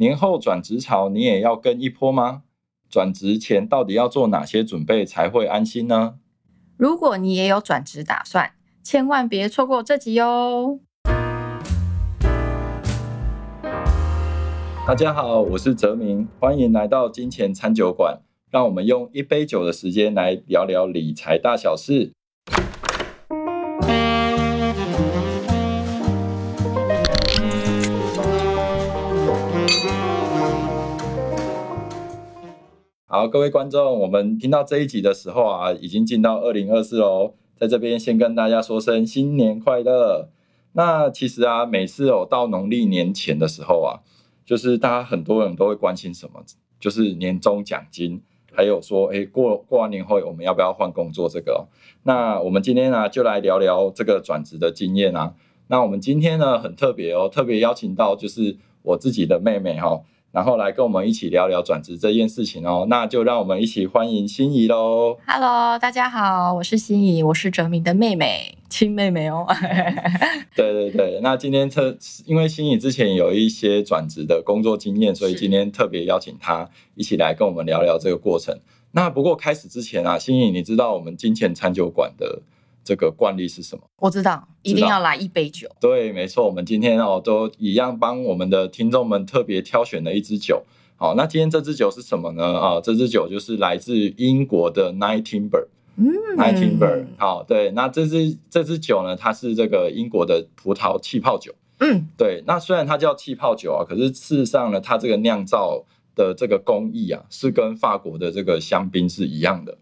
年后转职潮，你也要跟一波吗？转职前到底要做哪些准备才会安心呢？如果你也有转职打算，千万别错过这集哟！大家好，我是泽明，欢迎来到金钱餐酒馆，让我们用一杯酒的时间来聊聊理财大小事。好，各位观众，我们听到这一集的时候啊，已经进到二零二四喽。在这边先跟大家说声新年快乐。那其实啊，每次哦到农历年前的时候啊，就是大家很多人都会关心什么，就是年终奖金，还有说，哎，过过完年后我们要不要换工作这个。那我们今天呢，就来聊聊这个转职的经验啊。那我们今天呢，很特别哦，特别邀请到就是我自己的妹妹哈。然后来跟我们一起聊聊转职这件事情哦，那就让我们一起欢迎心怡喽。Hello，大家好，我是心怡，我是哲明的妹妹，亲妹妹哦。对对对，那今天特因为心怡之前有一些转职的工作经验，所以今天特别邀请她一起来跟我们聊聊这个过程。那不过开始之前啊，心怡，你知道我们金钱餐酒馆的？这个惯例是什么？我知道，一定要来一杯酒。对，没错，我们今天哦都一样帮我们的听众们特别挑选了一支酒。好，那今天这支酒是什么呢？啊，这支酒就是来自英国的 Nightingale。嗯，Nightingale。好，对，那这支这支酒呢，它是这个英国的葡萄气泡酒。嗯，对。那虽然它叫气泡酒啊，可是事实上呢，它这个酿造的这个工艺啊，是跟法国的这个香槟是一样的。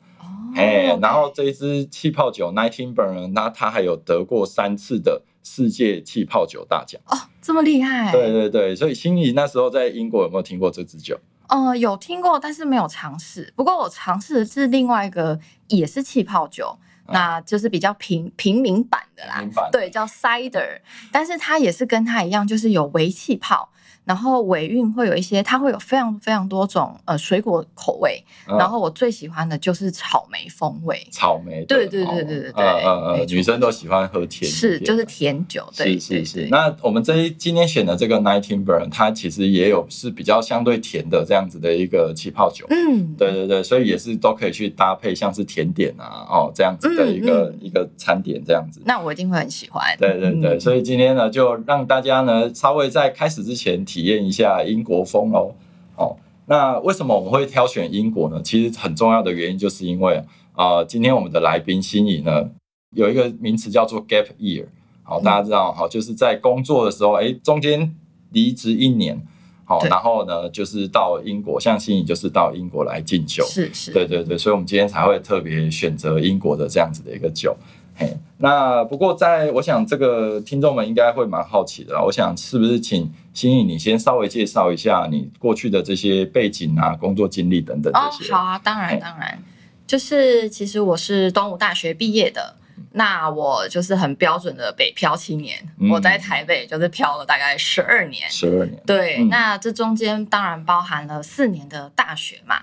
哎，然后这一支气泡酒 Nineteen Burn，那它还有得过三次的世界气泡酒大奖哦，这么厉害！对对对，所以心仪那时候在英国有没有听过这支酒？呃，有听过，但是没有尝试。不过我尝试的是另外一个，也是气泡酒，那就是比较平平民版的啦，对，叫 Cider，但是它也是跟它一样，就是有微气泡。然后尾韵会有一些，它会有非常非常多种呃水果口味。然后我最喜欢的就是草莓风味。草莓，对对对对对对。呃呃，女生都喜欢喝甜。是，就是甜酒。是是是。那我们这一今天选的这个 Nineteen Burn，它其实也有是比较相对甜的这样子的一个气泡酒。嗯，对对对，所以也是都可以去搭配像是甜点啊，哦这样子的一个一个餐点这样子。那我一定会很喜欢。对对对，所以今天呢，就让大家呢稍微在开始之前。体验一下英国风哦，哦，那为什么我们会挑选英国呢？其实很重要的原因就是因为啊，今天我们的来宾心仪呢有一个名词叫做 gap year，好，大家知道哈，就是在工作的时候，哎，中间离职一年，好，然后呢就是到英国，像心仪就是到英国来进修，是是，对对对，所以我们今天才会特别选择英国的这样子的一个酒。嘿，那不过在我想这个听众们应该会蛮好奇的，我想是不是请心怡你先稍微介绍一下你过去的这些背景啊、工作经历等等这些。好啊，当然当然，就是其实我是东吴大学毕业的，那我就是很标准的北漂青年，我在台北就是漂了大概十二年，十二年。对，那这中间当然包含了四年的大学嘛。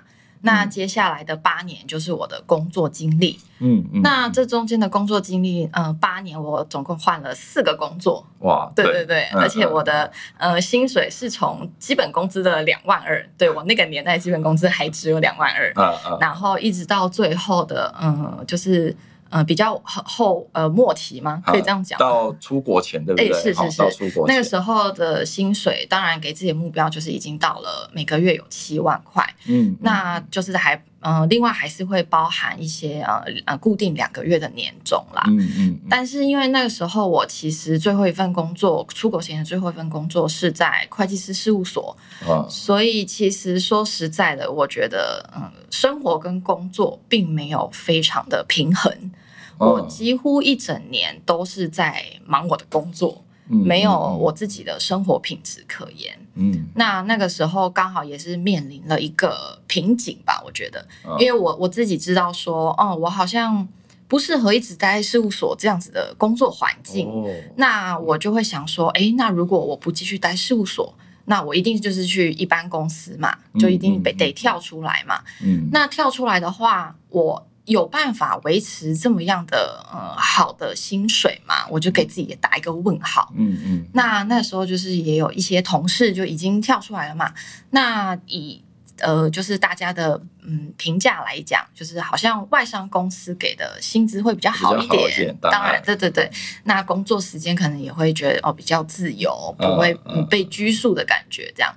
那接下来的八年就是我的工作经历，嗯，那这中间的工作经历，呃，八年我总共换了四个工作，哇，对对。对，而且我的呃薪水是从基本工资的两万二，对我那个年代基本工资还只有两万二，然后一直到最后的，嗯，就是。呃，比较后呃末期吗？可以这样讲。到出国前对不对？是是是。到出国那个时候的薪水，当然给自己的目标就是已经到了每个月有七万块。嗯。那就是还呃，另外还是会包含一些呃呃固定两个月的年终啦。嗯嗯。但是因为那个时候我其实最后一份工作，出国前的最后一份工作是在会计师事务所。啊。所以其实说实在的，我觉得嗯，生活跟工作并没有非常的平衡。我几乎一整年都是在忙我的工作，没有我自己的生活品质可言。嗯，那那个时候刚好也是面临了一个瓶颈吧，我觉得，因为我我自己知道说，哦，我好像不适合一直待在事务所这样子的工作环境。那我就会想说，哎，那如果我不继续待事务所，那我一定就是去一般公司嘛，就一定得得跳出来嘛。嗯，那跳出来的话，我。有办法维持这么样的呃好的薪水嘛？我就给自己也打一个问号。嗯嗯。那那时候就是也有一些同事就已经跳出来了嘛。那以呃就是大家的嗯评价来讲，就是好像外商公司给的薪资会比较好一点。当然，对对对。那工作时间可能也会觉得哦比较自由，不会被拘束的感觉这样。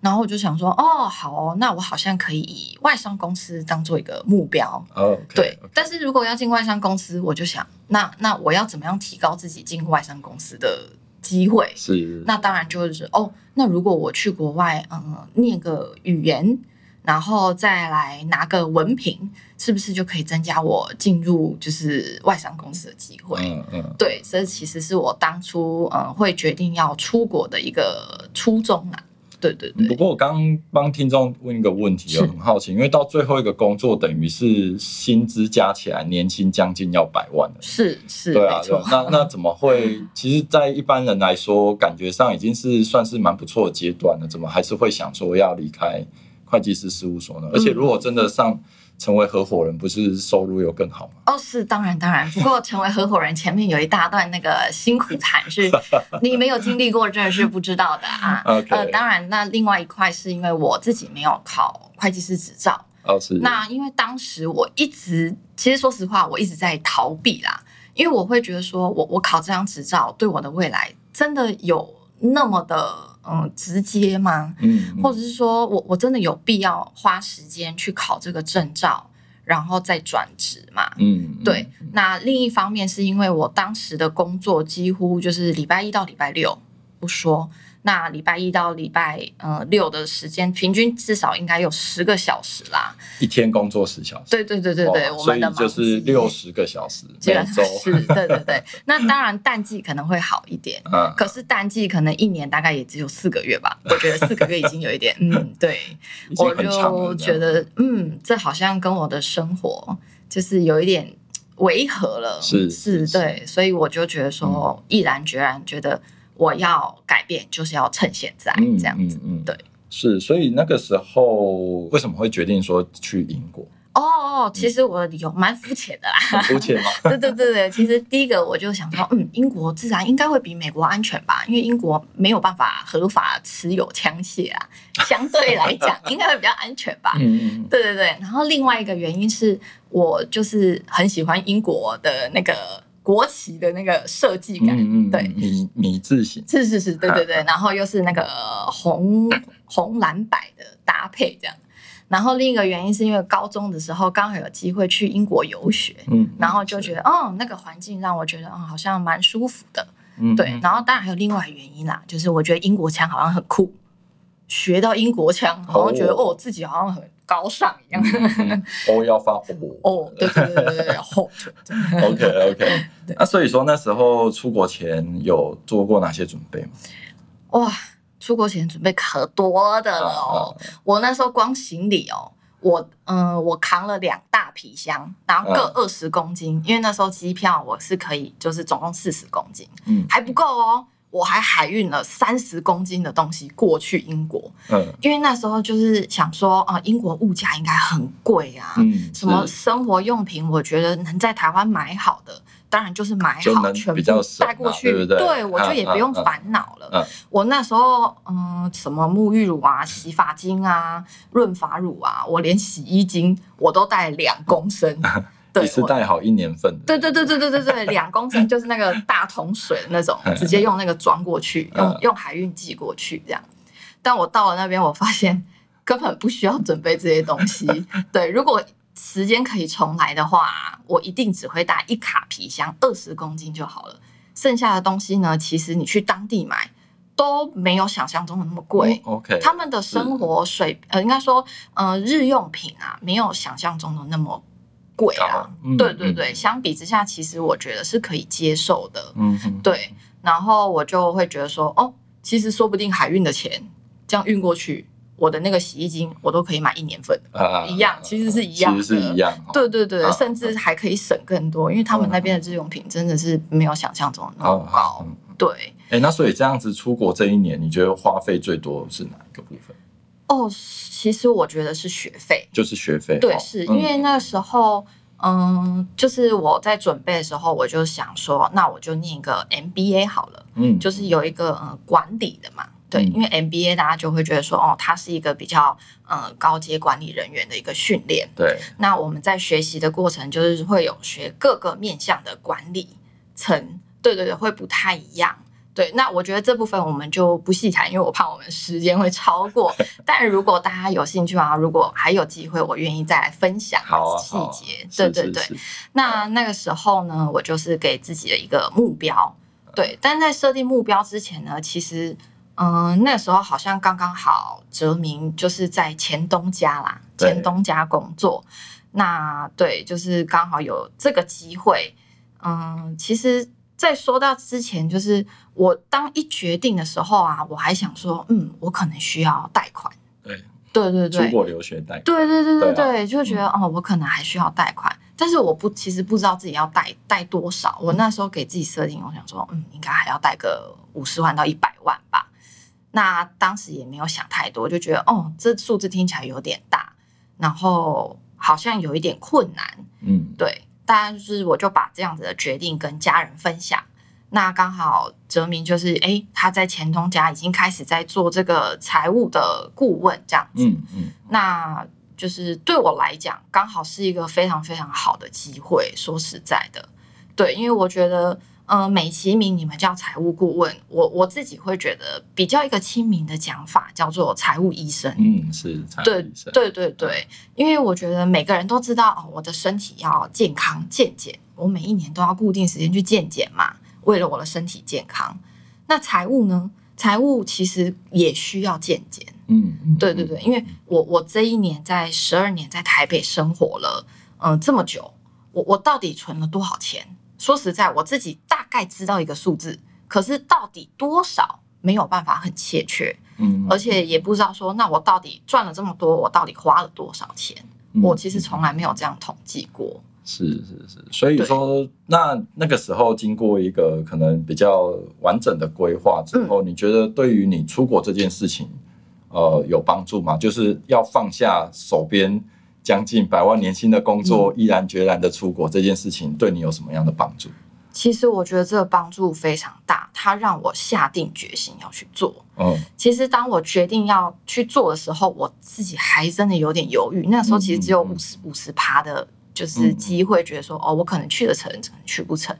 然后我就想说，哦，好哦，那我好像可以以外商公司当做一个目标。哦，对。但是如果要进外商公司，我就想，那那我要怎么样提高自己进外商公司的机会？是。那当然就是哦，那如果我去国外，嗯，念个语言，然后再来拿个文凭，是不是就可以增加我进入就是外商公司的机会？嗯嗯。对，这其实是我当初嗯会决定要出国的一个初衷啊。对对对，不过我刚帮听众问一个问题，我很好奇，因为到最后一个工作，等于是薪资加起来年薪将近要百万了，是是，对啊，那那怎么会？其实，在一般人来说，感觉上已经是算是蛮不错的阶段了，怎么还是会想说要离开会计师事务所呢？而且，如果真的上。成为合伙人不是收入又更好吗？哦，是当然当然。不过成为合伙人前面有一大段那个辛苦谈，是 你没有经历过，真的是不知道的啊。呃，当然，那另外一块是因为我自己没有考会计师执照。哦，是。那因为当时我一直，其实说实话，我一直在逃避啦，因为我会觉得说我我考这张执照对我的未来真的有那么的。嗯，直接吗？嗯，或者是说我我真的有必要花时间去考这个证照，然后再转职嘛？嗯，对。那另一方面是因为我当时的工作几乎就是礼拜一到礼拜六不说。那礼拜一到礼拜呃六的时间，平均至少应该有十个小时啦。一天工作十小时。对对对对对，所以就是六十个小时每周。是，对对对。那当然淡季可能会好一点，嗯，可是淡季可能一年大概也只有四个月吧。我觉得四个月已经有一点，嗯，对，我就觉得嗯，这好像跟我的生活就是有一点违和了，是是，对，所以我就觉得说，毅然决然觉得。我要改变，就是要趁现在这样子。对，是，所以那个时候为什么会决定说去英国？哦，其实我的理由蛮肤浅的啦。肤浅吗？对对对对，其实第一个我就想说，嗯，英国自然应该会比美国安全吧，因为英国没有办法合法持有枪械啊，相对来讲应该会比较安全吧。嗯嗯。对对对，然后另外一个原因是我就是很喜欢英国的那个。国旗的那个设计感，嗯对，米米字形，是是是，对对对，然后又是那个红红蓝白的搭配这样，然后另一个原因是因为高中的时候刚好有机会去英国游学，嗯，然后就觉得哦，那个环境让我觉得哦，好像蛮舒服的，嗯，对，然后当然还有另外原因啦，就是我觉得英国腔好像很酷，学到英国腔，好像觉得哦，自己好像很。高尚一样，哦要发哦，哦对对对对对，OK OK，那所以说那时候出国前有做过哪些准备吗？哇，出国前准备可多的了哦，我那时候光行李哦，我嗯我扛了两大皮箱，然后各二十公斤，因为那时候机票我是可以就是总共四十公斤，嗯。还不够哦。我还海运了三十公斤的东西过去英国，嗯，因为那时候就是想说啊，英国物价应该很贵啊，嗯，什么生活用品，我觉得能在台湾买好的，当然就是买好全部带过去，对不对？对我就也不用烦恼了。我那时候嗯，什么沐浴乳啊、洗发精啊、润发乳啊，我连洗衣精我都带两公升。你是带好一年份的，对对对对对对对，两公斤就是那个大桶水那种，直接用那个装过去，用用海运寄过去这样。但我到了那边，我发现根本不需要准备这些东西。对，如果时间可以重来的话，我一定只会带一卡皮箱，二十公斤就好了。剩下的东西呢，其实你去当地买都没有想象中的那么贵。OK，他们的生活水呃，应该说呃，日用品啊，没有想象中的那么。贵啊，对对对，相比之下，其实我觉得是可以接受的。嗯，对。然后我就会觉得说，哦，其实说不定海运的钱这样运过去，我的那个洗衣精我都可以买一年份，啊一样，其实是一样，其实是一样。对对对，甚至还可以省更多，因为他们那边的日用品真的是没有想象中的那么高。对。哎，那所以这样子出国这一年，你觉得花费最多是哪一个部分？哦，其实我觉得是学费，就是学费。对，是因为那个时候，嗯，就是我在准备的时候，我就想说，那我就念一个 MBA 好了。嗯，就是有一个嗯管理的嘛，对，因为 MBA 大家就会觉得说，哦，它是一个比较呃高阶管理人员的一个训练。对，那我们在学习的过程，就是会有学各个面向的管理层，对对对，会不太一样。对，那我觉得这部分我们就不细谈，因为我怕我们时间会超过。但如果大家有兴趣啊，如果还有机会，我愿意再来分享细节。对对对。那那个时候呢，我就是给自己的一个目标。对，但在设定目标之前呢，其实，嗯，那时候好像刚刚好，哲明就是在前东家啦，前东家工作。那对，就是刚好有这个机会。嗯，其实。在说到之前，就是我当一决定的时候啊，我还想说，嗯，我可能需要贷款。对，对对对，出国留学贷。对对对对对，就觉得哦，我可能还需要贷款，但是我不，其实不知道自己要贷贷多少。我那时候给自己设定，我想说，嗯，应该还要贷个五十万到一百万吧。那当时也没有想太多，就觉得哦，这数字听起来有点大，然后好像有一点困难。嗯，对。当然，就是我就把这样子的决定跟家人分享。那刚好哲明就是，哎，他在前东家已经开始在做这个财务的顾问，这样子。嗯嗯。那就是对我来讲，刚好是一个非常非常好的机会。说实在的，对，因为我觉得。呃，美其名你们叫财务顾问，我我自己会觉得比较一个亲民的讲法叫做财务医生。嗯，是财务医生。对对对，因为我觉得每个人都知道哦，我的身体要健康健检，我每一年都要固定时间去健检嘛，为了我的身体健康。那财务呢？财务其实也需要健检。嗯，对对对，因为我我这一年在十二年在台北生活了，嗯，这么久，我我到底存了多少钱？说实在，我自己大概知道一个数字，可是到底多少没有办法很切确，嗯，而且也不知道说，那我到底赚了这么多，我到底花了多少钱？我其实从来没有这样统计过。是是是，所以说，那那个时候经过一个可能比较完整的规划之后，你觉得对于你出国这件事情，呃，有帮助吗？就是要放下手边。将近百万年薪的工作，毅然决然的出国这件事情，对你有什么样的帮助？其实我觉得这个帮助非常大，它让我下定决心要去做。嗯，其实当我决定要去做的时候，我自己还真的有点犹豫。那时候其实只有五十五十趴的，就是机会，觉得说哦，我可能去得成，可能去不成。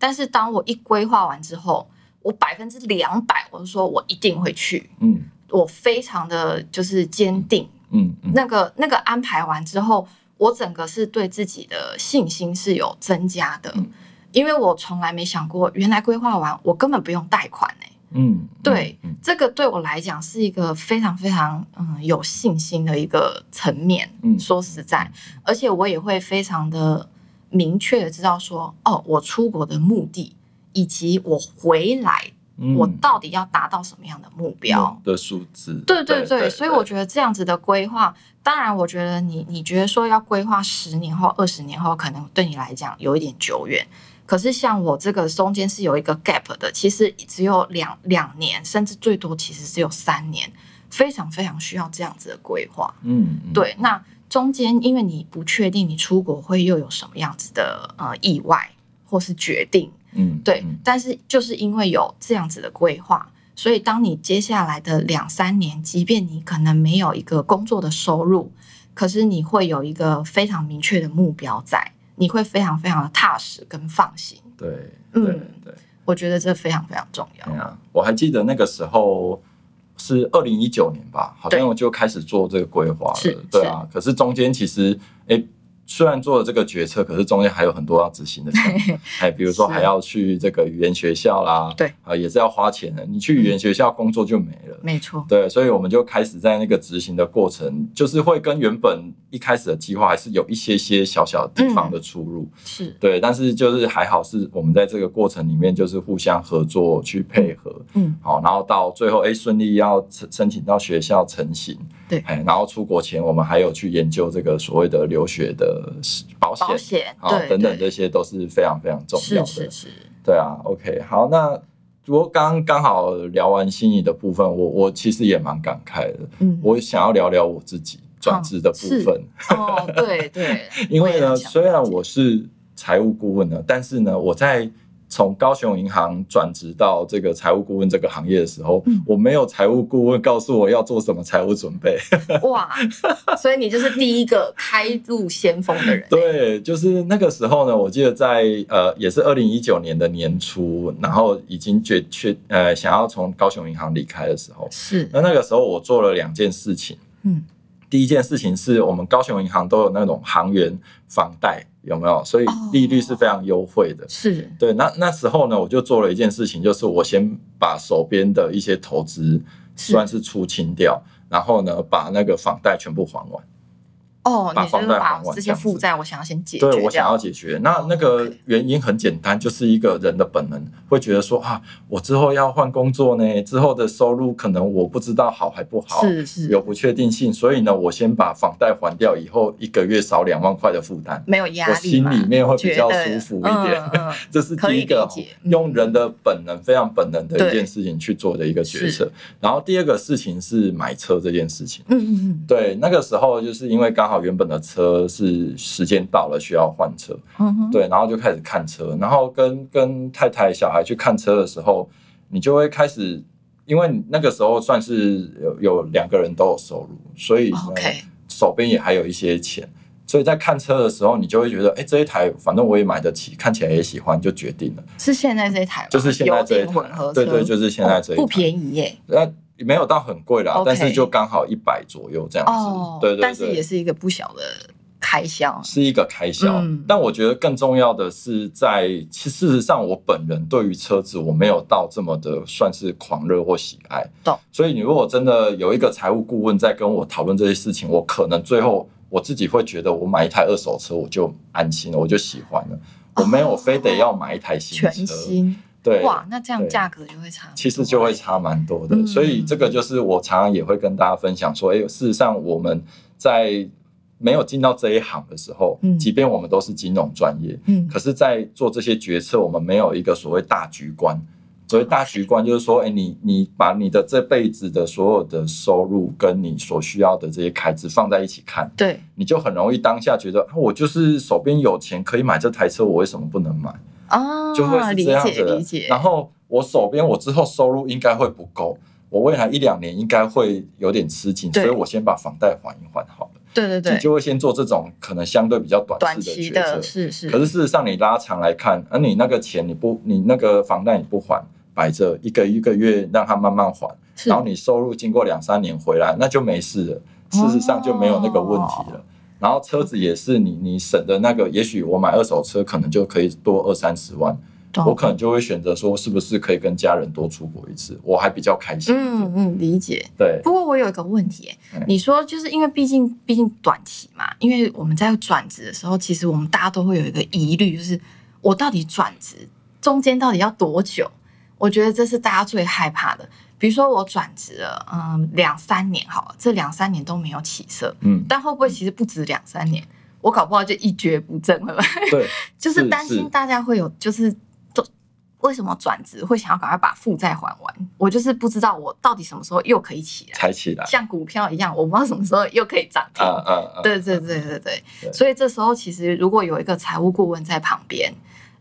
但是当我一规划完之后，我百分之两百，我就说我一定会去。嗯，我非常的就是坚定。嗯，那个那个安排完之后，我整个是对自己的信心是有增加的，因为我从来没想过，原来规划完我根本不用贷款哎。嗯，对，这个对我来讲是一个非常非常嗯有信心的一个层面。嗯，说实在，而且我也会非常的明确的知道说，哦，我出国的目的以及我回来。我到底要达到什么样的目标的数字？对对对，所以我觉得这样子的规划，当然，我觉得你你觉得说要规划十年后、二十年后，可能对你来讲有一点久远。可是像我这个中间是有一个 gap 的，其实只有两两年，甚至最多其实只有三年，非常非常需要这样子的规划。嗯，对。那中间因为你不确定你出国会又有什么样子的呃意外或是决定。嗯，对，但是就是因为有这样子的规划，所以当你接下来的两三年，即便你可能没有一个工作的收入，可是你会有一个非常明确的目标在，你会非常非常的踏实跟放心。对，嗯，对，我觉得这非常非常重要。啊，我还记得那个时候是二零一九年吧，好像我就开始做这个规划了。对啊，可是中间其实，哎。虽然做了这个决策，可是中间还有很多要执行的，哎比如说还要去这个语言学校啦，对啊，也是要花钱的。你去语言学校工作就没了，没错。对，所以我们就开始在那个执行的过程，就是会跟原本一开始的计划还是有一些些小小地方的出入，是对。但是就是还好是我们在这个过程里面就是互相合作去配合，嗯，好，然后到最后哎顺利要申申请到学校成型。对，哎，然后出国前，我们还有去研究这个所谓的留学的保险，保险，对，等等，这些都是非常非常重要的。是是是，对啊。OK，好，那如果刚刚好聊完心仪的部分，我我其实也蛮感慨的。嗯，我想要聊聊我自己，转职的部分。哦，对对。因为呢，虽然我是财务顾问呢，但是呢，我在。从高雄银行转职到这个财务顾问这个行业的时候，我没有财务顾问告诉我要做什么财务准备。哇，所以你就是第一个开路先锋的人。对，就是那个时候呢，我记得在呃，也是二零一九年的年初，然后已经决确呃想要从高雄银行离开的时候，是那那个时候我做了两件事情。嗯，第一件事情是我们高雄银行都有那种行员房贷。有没有？所以利率是非常优惠的。是对。那那时候呢，我就做了一件事情，就是我先把手边的一些投资算是出清掉，然后呢，把那个房贷全部还完。哦，把房贷还完，这些负债我想要先解决。对，我想要解决。那那个原因很简单，就是一个人的本能会觉得说啊，我之后要换工作呢，之后的收入可能我不知道好还不好，是是，有不确定性。所以呢，我先把房贷还掉，以后一个月少两万块的负担，没有压力，我心里面会比较舒服一点。这是第一个用人的本能，非常本能的一件事情去做的一个决策。然后第二个事情是买车这件事情。嗯嗯嗯，对，那个时候就是因为刚好原本的车。是时间到了，需要换车，嗯对，然后就开始看车，然后跟跟太太、小孩去看车的时候，你就会开始，因为那个时候算是有有两个人都有收入，所以手边也还有一些钱，所以在看车的时候，你就会觉得，哎，这一台反正我也买得起，看起来也喜欢，就决定了。是现在这一台，就是现在这一台，对对，就是现在这一台，不便宜耶。那没有到很贵啦，但是就刚好一百左右这样子，对对对，但是也是一个不小的。开销是一个开销，但我觉得更重要的是，在其事实上，我本人对于车子我没有到这么的算是狂热或喜爱。懂。所以你如果真的有一个财务顾问在跟我讨论这些事情，我可能最后我自己会觉得，我买一台二手车我就安心了，我就喜欢了，我没有非得要买一台新车。全新。对。哇，那这样价格就会差。其实就会差蛮多的，所以这个就是我常常也会跟大家分享说，哎，事实上我们在。没有进到这一行的时候，即便我们都是金融专业，嗯，可是，在做这些决策，我们没有一个所谓大局观。所谓大局观，就是说，哎，你你把你的这辈子的所有的收入跟你所需要的这些开支放在一起看，对，你就很容易当下觉得，我就是手边有钱可以买这台车，我为什么不能买？啊，就会是这样子。然后我手边我之后收入应该会不够，我未来一两年应该会有点吃紧，所以我先把房贷还一还好了。对对对，就会先做这种可能相对比较短期的决策，是是。可是事实上，你拉长来看，而你那个钱你不，你那个房贷你不还，摆着一个一个月让它慢慢还，然后你收入经过两三年回来，那就没事了。事实上就没有那个问题了。然后车子也是你你省的那个，也许我买二手车可能就可以多二三十万。我可能就会选择说，是不是可以跟家人多出国一次，我还比较开心。嗯嗯，理解。对。不过我有一个问题，你说就是因为毕竟毕竟短期嘛，因为我们在转职的时候，其实我们大家都会有一个疑虑，就是我到底转职中间到底要多久？我觉得这是大家最害怕的。比如说我转职了，嗯，两三年好了，这两三年都没有起色，嗯，但会不会其实不止两三年？我搞不好就一蹶不振了。对，就是担心大家会有就是。为什么转职会想要赶快把负债还完？我就是不知道我到底什么时候又可以起来，才起来，像股票一样，我不知道什么时候又可以涨停。对对对对对。所以这时候其实如果有一个财务顾问在旁边，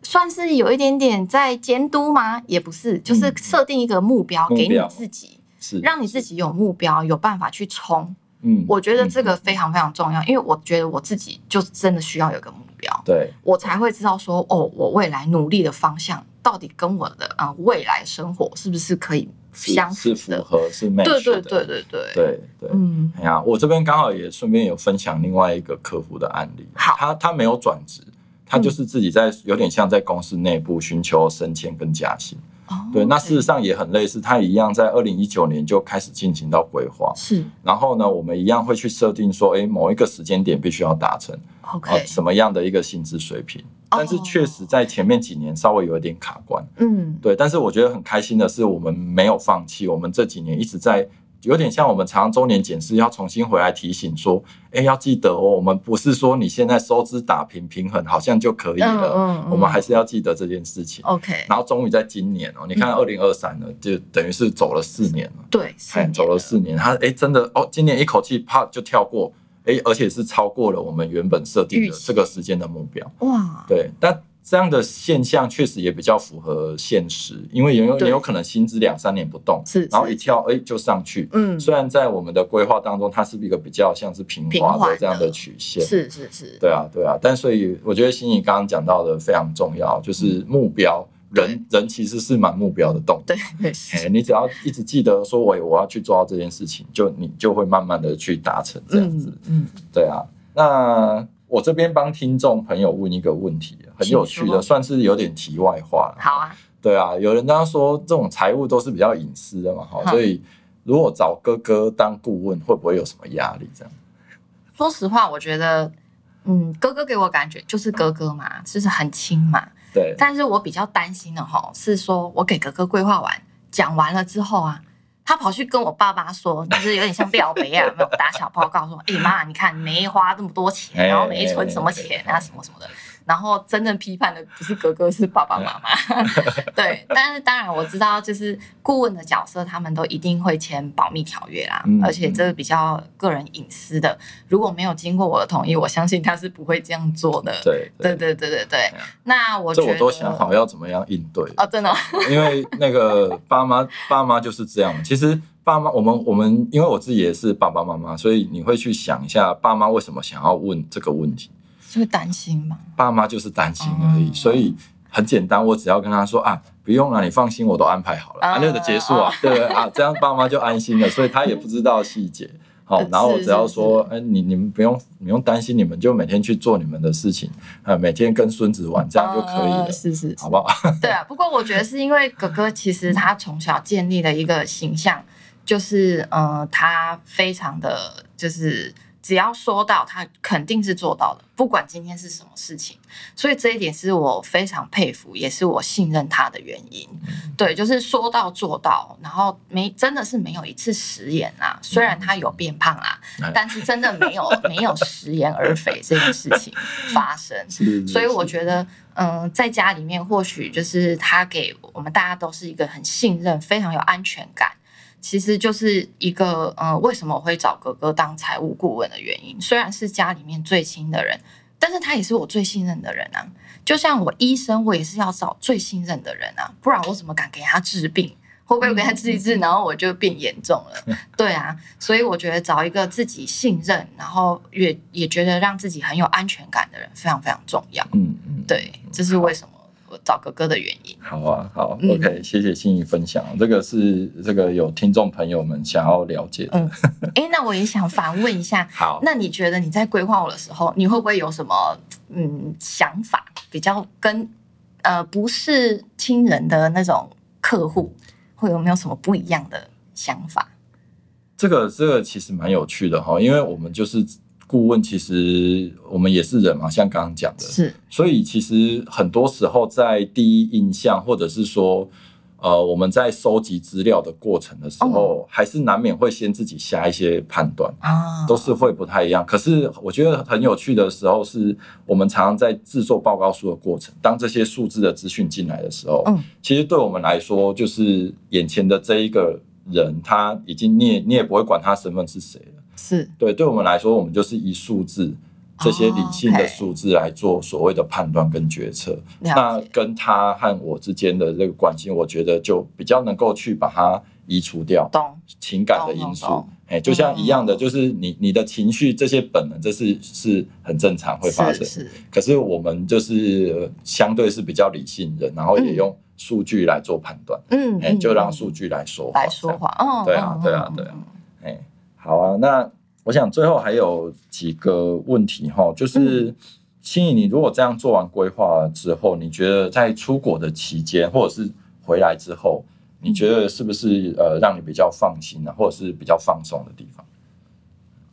算是有一点点在监督吗？也不是，就是设定一个目标给你自己，是让你自己有目标，有办法去冲。嗯，我觉得这个非常非常重要，因为我觉得我自己就真的需要有个目标，对我才会知道说，哦，我未来努力的方向。到底跟我的啊未来生活是不是可以相符的？是符合是 match 对对对对对对对。嗯，哎呀，我这边刚好也顺便有分享另外一个客户的案例。好，他他没有转职，他就是自己在有点像在公司内部寻求升迁跟加薪。对，那事实上也很类似，他一样在二零一九年就开始进行到规划。是，然后呢，我们一样会去设定说，哎，某一个时间点必须要达成，OK，什么样的一个薪资水平？但是确实在前面几年稍微有一点卡关。嗯，对。但是我觉得很开心的是，我们没有放弃，我们这几年一直在。有点像我们常常周年检视，要重新回来提醒说，哎，要记得哦，我们不是说你现在收支打平平衡好像就可以了，我们还是要记得这件事情。OK，然后终于在今年哦，你看二零二三了，就等于是走了四年了。对，走了四年，他哎真的哦，今年一口气啪就跳过，哎，而且是超过了我们原本设定的这个时间的目标。哇，对，但。这样的现象确实也比较符合现实，因为也有也有可能薪资两三年不动，是，然后一跳哎就上去。嗯，虽然在我们的规划当中，它是一个比较像是平滑的这样的曲线，是是是，对啊对啊。但所以我觉得心怡刚刚讲到的非常重要，就是目标，人人其实是蛮目标的动物。对，你只要一直记得说我我要去做到这件事情，就你就会慢慢的去达成这样子。嗯，对啊，那。我这边帮听众朋友问一个问题，很有趣的，算是有点题外话好啊，对啊，有人刚刚说这种财务都是比较隐私的嘛，哈，所以如果找哥哥当顾问，会不会有什么压力？这样？说实话，我觉得，嗯，哥哥给我感觉就是哥哥嘛，就是很亲嘛。对。但是我比较担心的哈，是说我给哥哥规划完讲完了之后啊。他跑去跟我爸爸说，就是有点像表白啊，没有打小报告说，哎妈，你看没花这么多钱，然后没存什么钱啊，什么什么的。然后真正批判的不是哥哥，是爸爸妈妈。对，但是当然我知道，就是顾问的角色，他们都一定会签保密条约啦，而且这个比较个人隐私的，如果没有经过我的同意，我相信他是不会这样做的。对，对，对，对，对，对。那我这我都想好要怎么样应对哦，真的，因为那个爸妈爸妈就是这样。其实爸妈，我们我们，因为我自己也是爸爸妈妈，所以你会去想一下，爸妈为什么想要问这个问题。会担心嘛？爸妈就是担心而已，所以很简单，我只要跟他说啊，不用了，你放心，我都安排好了，啊，那个结束啊，对不对啊，这样爸妈就安心了，所以他也不知道细节，好，然后我只要说，哎，你你们不用不用担心，你们就每天去做你们的事情，呃，每天跟孙子玩，这样就可以了，是是，好不好？对啊，不过我觉得是因为哥哥其实他从小建立的一个形象，就是呃，他非常的就是。只要说到，他肯定是做到的，不管今天是什么事情。所以这一点是我非常佩服，也是我信任他的原因。对，就是说到做到，然后没真的是没有一次食言啊。虽然他有变胖啊，但是真的没有 没有食言而肥这件事情发生。所以我觉得，嗯，在家里面或许就是他给我们大家都是一个很信任、非常有安全感。其实就是一个，呃，为什么我会找哥哥当财务顾问的原因。虽然是家里面最亲的人，但是他也是我最信任的人啊。就像我医生，我也是要找最信任的人啊，不然我怎么敢给他治病？会不会给他治一治，然后我就变严重了？对啊，所以我觉得找一个自己信任，然后也也觉得让自己很有安全感的人，非常非常重要。嗯嗯，对，这是为什么。找哥哥的原因。好啊，好，OK，谢谢心怡分享。这个是这个有听众朋友们想要了解的。嗯，哎，那我也想反问一下。好，那你觉得你在规划我的时候，你会不会有什么嗯想法？比较跟呃不是亲人的那种客户，会有没有什么不一样的想法？这个这个其实蛮有趣的哈，因为我们就是。顾问其实我们也是人嘛，像刚刚讲的，是，所以其实很多时候在第一印象，或者是说，呃，我们在收集资料的过程的时候，还是难免会先自己下一些判断啊，都是会不太一样。可是我觉得很有趣的时候，是我们常常在制作报告书的过程，当这些数字的资讯进来的时候，嗯，其实对我们来说，就是眼前的这一个人，他已经你也你也不会管他身份是谁了。是对，对我们来说，我们就是以数字这些理性的数字来做所谓的判断跟决策。那跟他和我之间的这个关系，我觉得就比较能够去把它移除掉。情感的因素，哎，就像一样的，就是你你的情绪这些本能，这是是很正常会发生。是，可是我们就是相对是比较理性的，然后也用数据来做判断。嗯，哎，就让数据来说来说话。哦，对啊，对啊，对啊，哎。好啊，那我想最后还有几个问题哈，就是心怡，你如果这样做完规划之后，你觉得在出国的期间，或者是回来之后，你觉得是不是呃让你比较放心啊，或者是比较放松的地方？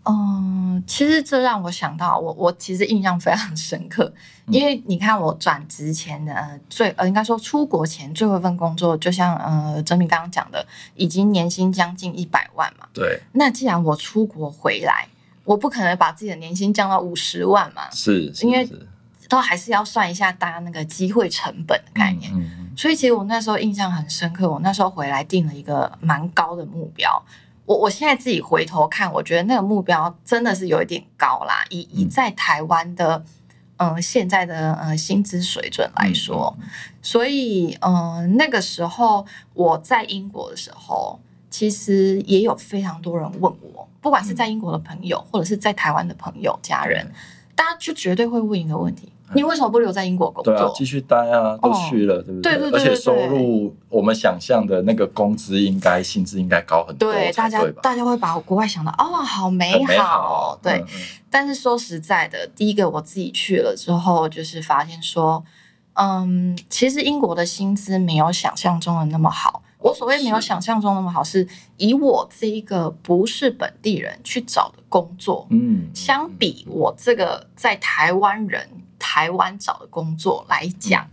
嗯，其实这让我想到，我我其实印象非常深刻，因为你看我转职前的最呃，应该说出国前最后一份工作，就像呃，哲明刚刚讲的，已经年薪将近一百万嘛。对。那既然我出国回来，我不可能把自己的年薪降到五十万嘛。是。因为都还是要算一下大家那个机会成本的概念。嗯。所以其实我那时候印象很深刻，我那时候回来定了一个蛮高的目标。我我现在自己回头看，我觉得那个目标真的是有一点高啦。以以在台湾的嗯现在的呃薪资水准来说，所以嗯那个时候我在英国的时候，其实也有非常多人问我，不管是在英国的朋友，或者是在台湾的朋友家人，大家就绝对会问一个问题。你为什么不留在英国工作？对啊，继续待啊，都去了，对不对？对对对。而且收入，我们想象的那个工资应该薪资应该高很多。对，大家大家会把国外想到哦，好美好。对。但是说实在的，第一个我自己去了之后，就是发现说，嗯，其实英国的薪资没有想象中的那么好。我所谓没有想象中那么好，是以我这一个不是本地人去找的工作，嗯，相比我这个在台湾人。台湾找的工作来讲，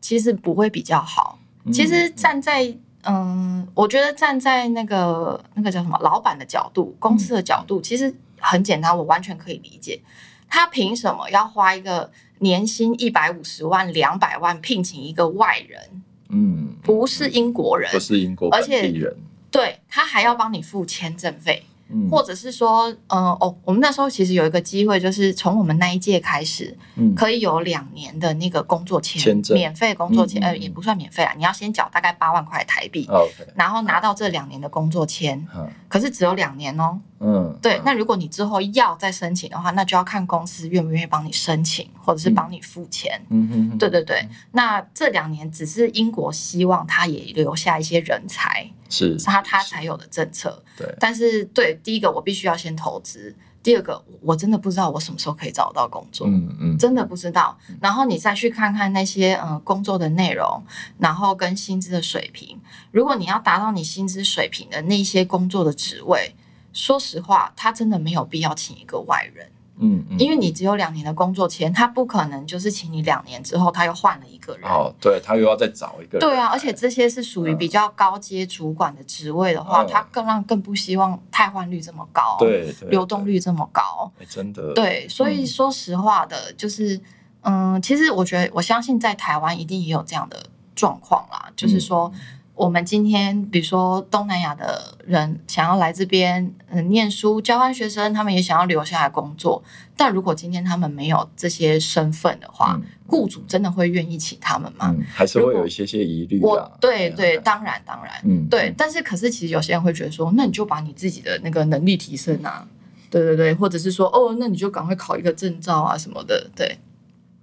其实不会比较好。其实站在嗯，我觉得站在那个那个叫什么老板的角度、公司的角度，其实很简单，我完全可以理解。他凭什么要花一个年薪一百五十万、两百万聘请一个外人？嗯，不是英国人，不是英国本地人，对他还要帮你付签证费。或者是说，嗯哦，我们那时候其实有一个机会，就是从我们那一届开始，可以有两年的那个工作签，免费工作签，呃，也不算免费啊，你要先缴大概八万块台币，然后拿到这两年的工作签，可是只有两年哦。嗯，对，那如果你之后要再申请的话，那就要看公司愿不愿意帮你申请，或者是帮你付钱。嗯嗯，对对对。那这两年只是英国希望他也留下一些人才，是他他才有的政策。对，但是对第一个我必须要先投资，第二个我真的不知道我什么时候可以找到工作。嗯嗯，真的不知道。然后你再去看看那些嗯工作的内容，然后跟薪资的水平，如果你要达到你薪资水平的那些工作的职位。说实话，他真的没有必要请一个外人，嗯，因为你只有两年的工作签，他不可能就是请你两年之后他又换了一个人，哦，对他又要再找一个，对啊，而且这些是属于比较高阶主管的职位的话，他更让更不希望汰换率这么高，对，流动率这么高，真的，对，所以说实话的，就是，嗯，其实我觉得我相信在台湾一定也有这样的状况啦，就是说。我们今天，比如说东南亚的人想要来这边嗯念书，交换学生，他们也想要留下来工作。但如果今天他们没有这些身份的话，雇主真的会愿意请他们吗？还是会有一些些疑虑啊。对对，当然当然，嗯，对。但是可是，其实有些人会觉得说，那你就把你自己的那个能力提升啊，对对对，或者是说，哦，那你就赶快考一个证照啊什么的。对，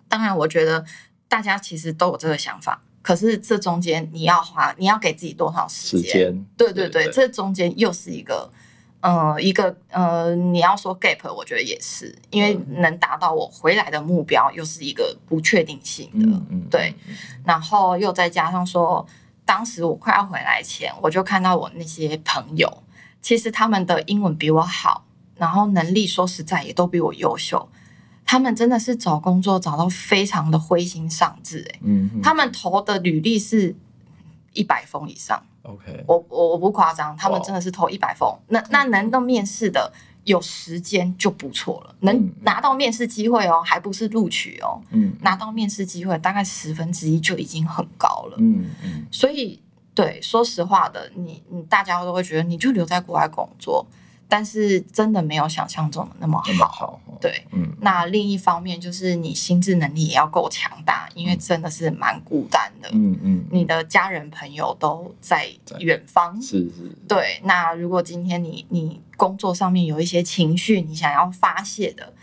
当然，我觉得大家其实都有这个想法。可是这中间你要花，你要给自己多少时间？对对对，这中间又是一个，呃，一个呃，你要说 gap，我觉得也是，因为能达到我回来的目标，又是一个不确定性的，对。然后又再加上说，当时我快要回来前，我就看到我那些朋友，其实他们的英文比我好，然后能力说实在也都比我优秀。他们真的是找工作找到非常的灰心丧志，哎，嗯，他们投的履历是一百封以上，OK，我我我不夸张，他们真的是投一百封，那那能够面试的有时间就不错了，能拿到面试机会哦，还不是录取哦，嗯，拿到面试机会大概十分之一就已经很高了，嗯嗯，所以对，说实话的，你你大家都会觉得你就留在国外工作。但是真的没有想象中的那么好，对，嗯。那另一方面就是你心智能力也要够强大，因为真的是蛮孤单的，嗯嗯。你的家人朋友都在远方，是是。对，那如果今天你你工作上面有一些情绪，你想要发泄的，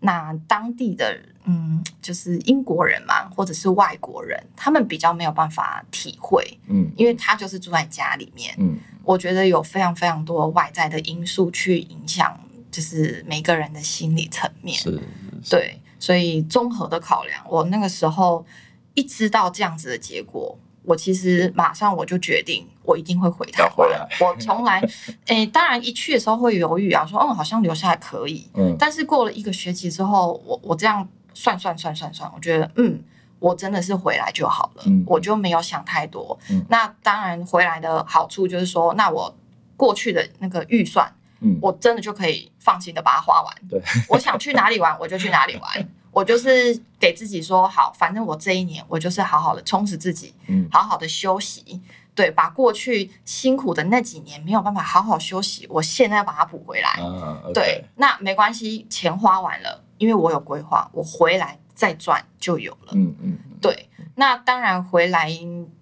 那当地的嗯，就是英国人嘛，或者是外国人，他们比较没有办法体会，嗯，因为他就是住在家里面，嗯。我觉得有非常非常多外在的因素去影响，就是每个人的心理层面。是，对，所以综合的考量，我那个时候一知道这样子的结果，我其实马上我就决定，我一定会回台湾。我从来，诶，当然一去的时候会犹豫啊，说，嗯，好像留下来可以。嗯。但是过了一个学期之后，我我这样算算算算算，我觉得，嗯。我真的是回来就好了，我就没有想太多。那当然回来的好处就是说，那我过去的那个预算，我真的就可以放心的把它花完。对，我想去哪里玩我就去哪里玩，我就是给自己说好，反正我这一年我就是好好的充实自己，好好的休息。对，把过去辛苦的那几年没有办法好好休息，我现在要把它补回来。对，那没关系，钱花完了，因为我有规划，我回来再赚就有了。嗯嗯，对。那当然，回来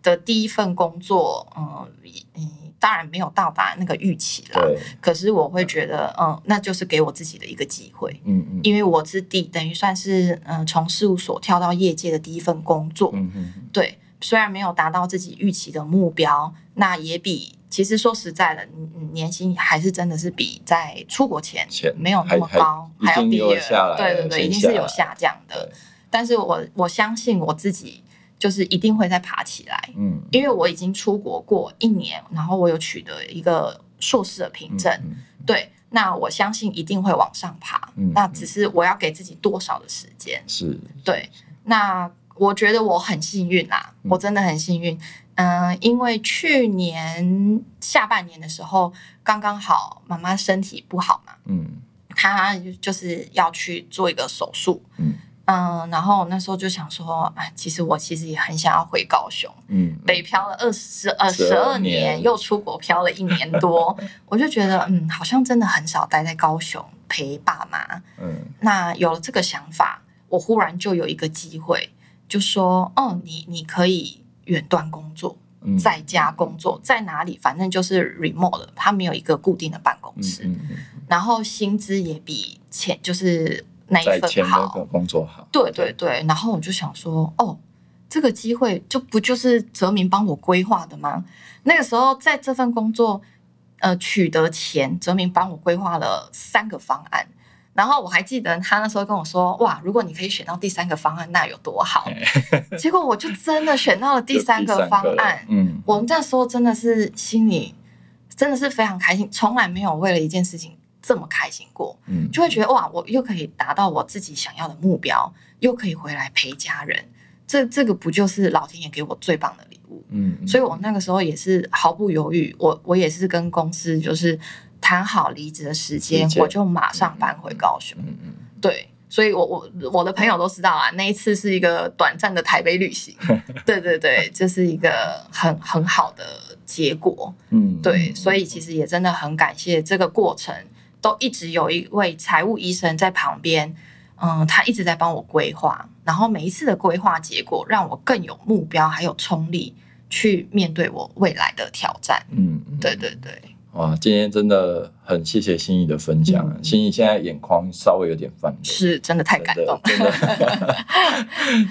的第一份工作，嗯嗯，当然没有到达那个预期啦。可是我会觉得，嗯，那就是给我自己的一个机会。嗯嗯。因为我是第等于算是嗯从事务所跳到业界的第一份工作。嗯嗯。对，虽然没有达到自己预期的目标，那也比其实说实在的，年薪还是真的是比在出国前没有那么高，还要低。对对对，一定是有下降的。但是我我相信我自己。就是一定会再爬起来，嗯，因为我已经出国过一年，然后我有取得一个硕士的凭证，对，那我相信一定会往上爬，那只是我要给自己多少的时间，是，对，那我觉得我很幸运啦，我真的很幸运，嗯，因为去年下半年的时候，刚刚好妈妈身体不好嘛，嗯，她就是要去做一个手术，嗯。嗯，然后那时候就想说，哎，其实我其实也很想要回高雄。嗯，北漂了二十呃十二年，又出国漂了一年多，我就觉得，嗯，好像真的很少待在高雄陪爸妈。嗯，那有了这个想法，我忽然就有一个机会，就说，哦，你你可以远端工作，在家工作，在哪里，反正就是 remote，他没有一个固定的办公室，然后薪资也比前就是。那一份好工作好，对对对，然后我就想说，哦，这个机会就不就是泽明帮我规划的吗？那个时候在这份工作，呃，取得前，泽明帮我规划了三个方案，然后我还记得他那时候跟我说，哇，如果你可以选到第三个方案，那有多好？结果我就真的选到了第三个方案，嗯，我们那时候真的是心里真的是非常开心，从来没有为了一件事情。这么开心过，嗯，就会觉得哇，我又可以达到我自己想要的目标，又可以回来陪家人，这这个不就是老天爷给我最棒的礼物？嗯，所以我那个时候也是毫不犹豫，我我也是跟公司就是谈好离职的时间，我就马上搬回高雄。嗯嗯，对，所以我我我的朋友都知道啊，那一次是一个短暂的台北旅行，对对对，这是一个很很好的结果。嗯，对，所以其实也真的很感谢这个过程。都一直有一位财务医生在旁边，嗯，他一直在帮我规划，然后每一次的规划结果让我更有目标，还有冲力去面对我未来的挑战。嗯，对对对。哇，今天真的很谢谢心怡的分享。心怡现在眼眶稍微有点泛泪，是真的太感动。真的，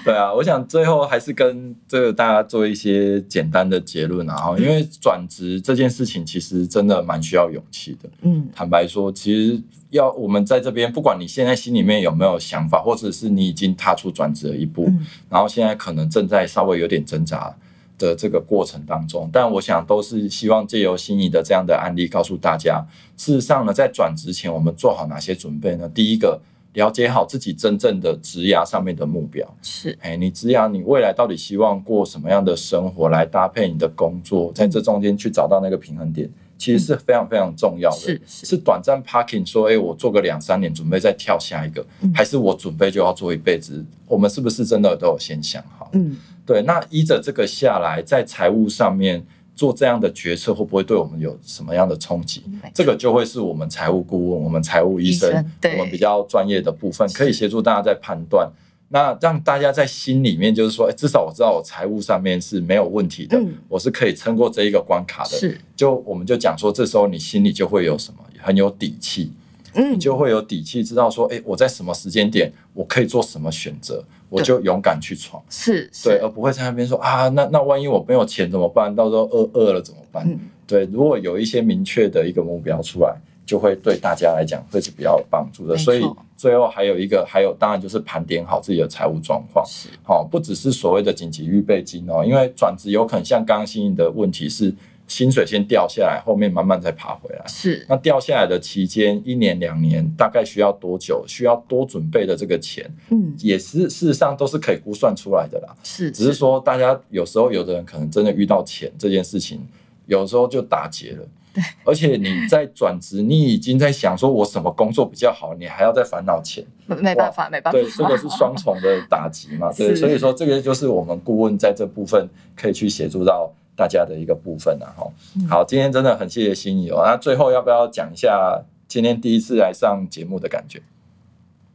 对啊，我想最后还是跟这个大家做一些简单的结论啊。因为转职这件事情其实真的蛮需要勇气的。嗯，坦白说，其实要我们在这边，不管你现在心里面有没有想法，或者是你已经踏出转职的一步，然后现在可能正在稍微有点挣扎。的这个过程当中，但我想都是希望借由心仪的这样的案例，告诉大家，事实上呢，在转职前，我们做好哪些准备呢？第一个，了解好自己真正的职涯上面的目标是，哎，你职涯你未来到底希望过什么样的生活，来搭配你的工作，在这中间去找到那个平衡点，其实是非常非常重要的。是是短暂 parking 说，哎，我做个两三年，准备再跳下一个，还是我准备就要做一辈子？我们是不是真的都有先想好？嗯。对，那依着这个下来，在财务上面做这样的决策，会不会对我们有什么样的冲击？这个就会是我们财务顾问、我们财务医生，我们比较专业的部分，可以协助大家在判断。那让大家在心里面就是说，至少我知道我财务上面是没有问题的，我是可以撑过这一个关卡的。是，就我们就讲说，这时候你心里就会有什么，很有底气。嗯，你就会有底气，知道说，哎，我在什么时间点，我可以做什么选择，我就勇敢去闯，是，对，而不会在那边说啊，那那万一我没有钱怎么办？到时候饿饿了怎么办？对，如果有一些明确的一个目标出来，就会对大家来讲会是比较有帮助的。所以最后还有一个，还有当然就是盘点好自己的财务状况，是，好，不只是所谓的紧急预备金哦，因为转职有可能像刚刚新颖的问题是。薪水先掉下来，后面慢慢再爬回来。是，那掉下来的期间，一年两年，大概需要多久？需要多准备的这个钱，嗯，也是事实上都是可以估算出来的啦。是，只是说大家有时候有的人可能真的遇到钱这件事情，有时候就打结了。对，而且你在转职，你已经在想说我什么工作比较好，你还要再烦恼钱，没办法，没办法。对，这个是双重的打击嘛。对，所以说这个就是我们顾问在这部分可以去协助到。大家的一个部分啊。哈，好，今天真的很谢谢心仪哦。那最后要不要讲一下今天第一次来上节目的感觉？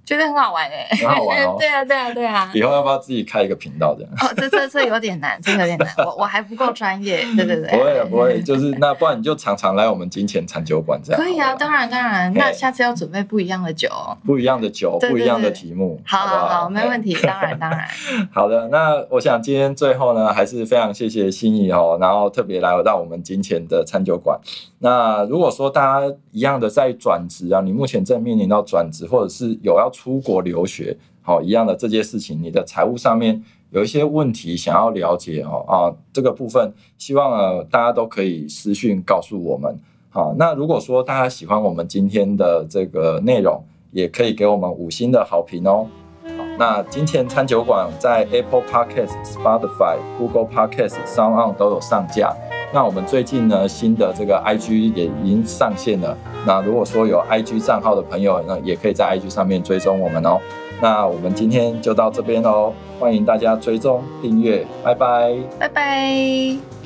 觉得很好玩哎，很好玩哦。对啊，对啊，对啊。以后要不要自己开一个频道这样？哦，这这这有点难，真的有点难。我我还不够专业。对对对。不会不会，就是那不然你就常常来我们金钱餐酒馆这样。可以啊，当然当然。那下次要准备不一样的酒。不一样的酒，不一样的题目。好好好，没问题，当然当然。好的，那我想今天最后呢，还是非常谢谢心仪哦，然后特别来到我们金钱的餐酒馆。那如果说大家一样的在转职啊，你目前正面临到转职，或者是有要出国留学，好一样的这件事情，你的财务上面有一些问题想要了解哦啊，这个部分希望呃大家都可以私讯告诉我们。好，那如果说大家喜欢我们今天的这个内容，也可以给我们五星的好评哦。好，那金钱餐酒馆在 Apple Podcast、Spotify、Google Podcast、Sound On 都有上架。那我们最近呢，新的这个 IG 也已经上线了。那如果说有 IG 账号的朋友那，也可以在 IG 上面追踪我们哦。那我们今天就到这边喽，欢迎大家追踪订阅，拜拜，拜拜。